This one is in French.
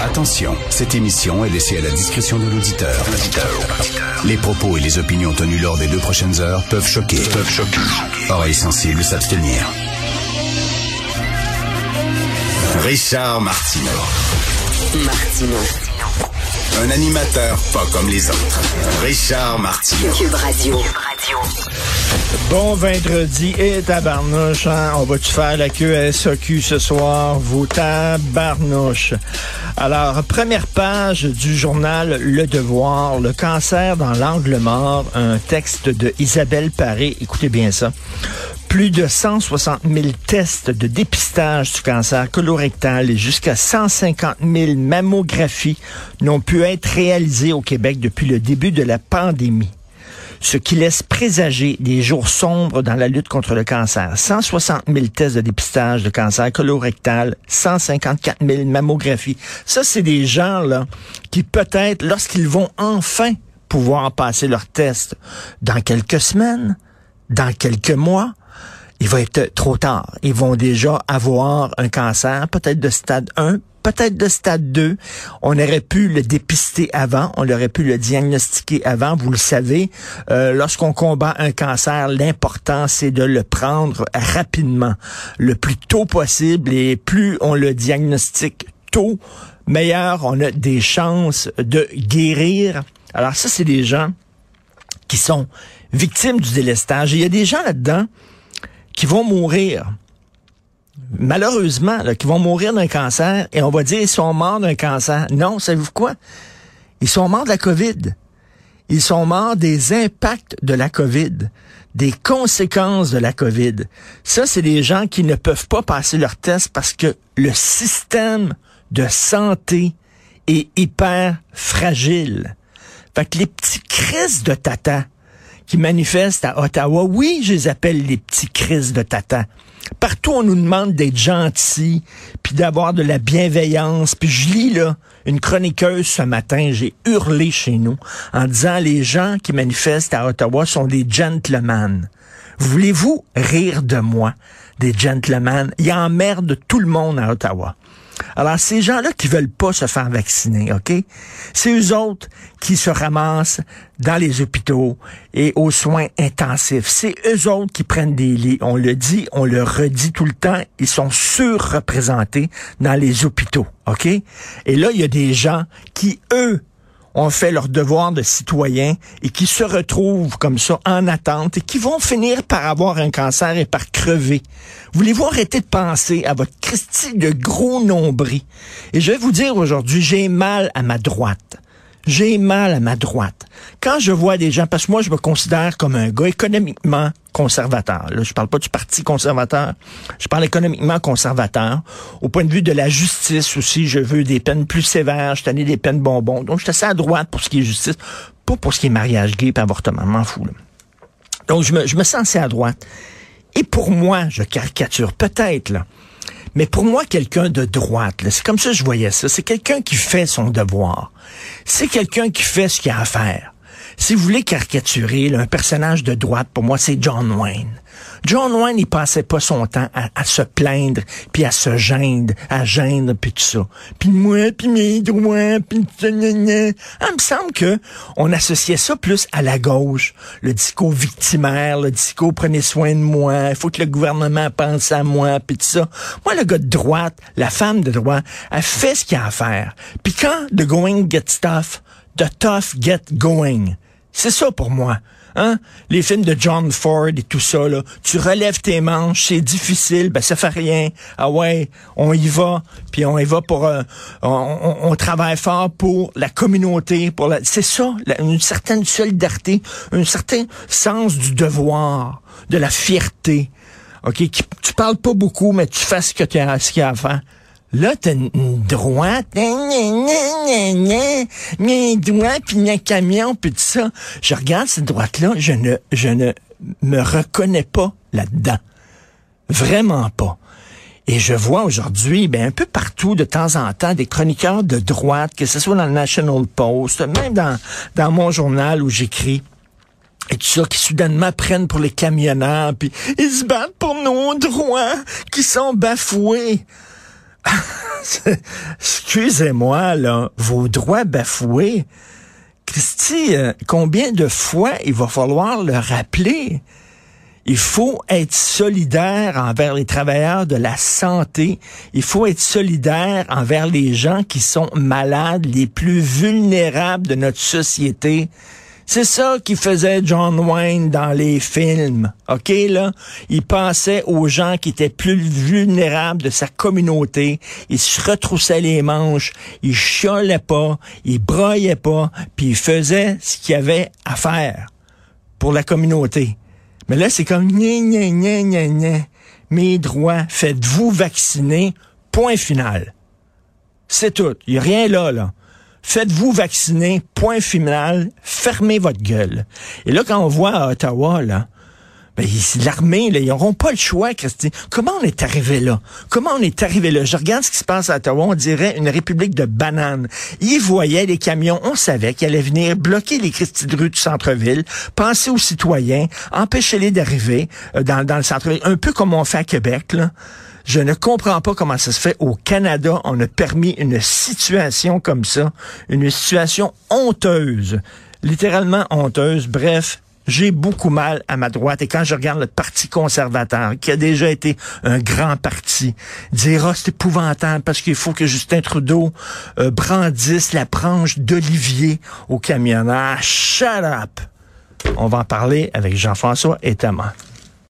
Attention, cette émission est laissée à la discrétion de l'auditeur. Les propos et les opinions tenues lors des deux prochaines heures peuvent choquer. Peuvent choquer. Oreilles sensibles s'abstenir. Richard Martineau. Un animateur pas comme les autres. Richard Martineau. Bon vendredi et tabarnouche, hein? On va-tu faire la queue ce soir? Vos tabarnouches. Alors, première page du journal Le Devoir, le cancer dans l'angle mort, un texte de Isabelle Paré. Écoutez bien ça. Plus de 160 000 tests de dépistage du cancer colorectal et jusqu'à 150 000 mammographies n'ont pu être réalisées au Québec depuis le début de la pandémie ce qui laisse présager des jours sombres dans la lutte contre le cancer. 160 000 tests de dépistage de cancer colorectal, 154 000 mammographies. Ça, c'est des gens là qui peut-être, lorsqu'ils vont enfin pouvoir passer leurs tests dans quelques semaines, dans quelques mois, il va être trop tard. Ils vont déjà avoir un cancer, peut-être de stade 1, peut-être de stade 2. On aurait pu le dépister avant, on aurait pu le diagnostiquer avant. Vous le savez, euh, lorsqu'on combat un cancer, l'important, c'est de le prendre rapidement, le plus tôt possible, et plus on le diagnostique tôt, meilleur on a des chances de guérir. Alors ça, c'est des gens qui sont victimes du délestage. il y a des gens là-dedans qui vont mourir malheureusement, là, qui vont mourir d'un cancer et on va dire ils sont morts d'un cancer. Non, savez-vous quoi? Ils sont morts de la COVID. Ils sont morts des impacts de la COVID, des conséquences de la COVID. Ça, c'est des gens qui ne peuvent pas passer leur test parce que le système de santé est hyper fragile. Fait que les petits crises de tata qui manifestent à Ottawa, oui, je les appelle les petits crises de tata. Partout, on nous demande d'être gentil, puis d'avoir de la bienveillance. Puis je lis là une chroniqueuse ce matin, j'ai hurlé chez nous en disant les gens qui manifestent à Ottawa sont des gentlemen. Voulez-vous rire de moi, des gentlemen? Ils emmerdent tout le monde à Ottawa. Alors, ces gens-là qui veulent pas se faire vacciner, OK? C'est eux autres qui se ramassent dans les hôpitaux et aux soins intensifs. C'est eux autres qui prennent des lits. On le dit, on le redit tout le temps. Ils sont surreprésentés dans les hôpitaux, OK? Et là, il y a des gens qui, eux, ont fait leur devoir de citoyen et qui se retrouvent comme ça en attente et qui vont finir par avoir un cancer et par crever. Voulez-vous arrêter de penser à votre Christie de gros nombril? Et je vais vous dire aujourd'hui, j'ai mal à ma droite j'ai mal à ma droite. Quand je vois des gens, parce que moi, je me considère comme un gars économiquement conservateur. Là, je parle pas du parti conservateur. Je parle économiquement conservateur. Au point de vue de la justice aussi, je veux des peines plus sévères. Je tenais des peines bonbons. Donc, je suis assez à droite pour ce qui est justice. Pas pour ce qui est mariage gay et avortement. m'en fous, Donc, je me, je me sens assez à droite. Et pour moi, je caricature peut-être, là. Mais pour moi, quelqu'un de droite, c'est comme ça que je voyais ça. C'est quelqu'un qui fait son devoir. C'est quelqu'un qui fait ce qu'il a à faire. Si vous voulez caricaturer un personnage de droite, pour moi, c'est John Wayne. John Wayne, il passait pas son temps à, se plaindre, puis à se gêner, à gêner, puis tout ça. Puis moi, puis mes droits, puis ah, il me semble que on associait ça plus à la gauche. Le discours victimaire, le discours prenez soin de moi, il faut que le gouvernement pense à moi, puis tout ça. Moi, le gars de droite, la femme de droite, elle fait ce qu'il a à faire. Puis quand the going gets tough, the tough get going. C'est ça pour moi. Hein? Les films de John Ford et tout ça, là. Tu relèves tes manches, c'est difficile, ben ça fait rien. Ah ouais, on y va, puis on y va pour... euh, on, travaille fort pour la communauté, pour la... C'est ça, une certaine solidarité, un certain sens du devoir, de la fierté. OK? Tu parles pas beaucoup, mais tu fais ce que tu as, ce qu'il à faire. Là, t'as une, droite, mes doigts, puis un camion, puis tout ça. Je regarde cette droite-là, je ne, je ne me reconnais pas là-dedans. Vraiment pas. Et je vois aujourd'hui, ben, un peu partout, de temps en temps, des chroniqueurs de droite, que ce soit dans le National Post, même dans, dans mon journal où j'écris, et tout ça, qui soudainement prennent pour les camionneurs, puis ils se battent pour nos droits qui sont bafoués. Excusez-moi, là, vos droits bafoués. Christy, euh, combien de fois il va falloir le rappeler? Il faut être solidaire envers les travailleurs de la santé. Il faut être solidaire envers les gens qui sont malades, les plus vulnérables de notre société. C'est ça qui faisait John Wayne dans les films. OK, là? Il pensait aux gens qui étaient plus vulnérables de sa communauté. Il se retroussait les manches. Il chiolait pas. Il broyait pas. Puis il faisait ce qu'il avait à faire pour la communauté. Mais là, c'est comme gna gna gna gna gna. Mes droits, faites-vous vacciner. Point final. C'est tout. Il n'y a rien là, là. Faites-vous vacciner, point final, fermez votre gueule. Et là, quand on voit à Ottawa, là, ben, l'armée, ils n'auront pas le choix, Christy. Comment on est arrivé là? Comment on est arrivé là? Je regarde ce qui se passe à Ottawa, on dirait une république de bananes. Ils voyaient les camions, on savait qu'ils allaient venir bloquer les Christy de du centre-ville, penser aux citoyens, empêcher-les d'arriver euh, dans, le centre-ville, un peu comme on fait à Québec. Je ne comprends pas comment ça se fait. Au Canada, on a permis une situation comme ça, une situation honteuse, littéralement honteuse. Bref, j'ai beaucoup mal à ma droite. Et quand je regarde le Parti conservateur, qui a déjà été un grand parti, dire, ah, c'est épouvantable parce qu'il faut que Justin Trudeau euh, brandisse la branche d'Olivier au camionneur. Shut up! On va en parler avec Jean-François Etama.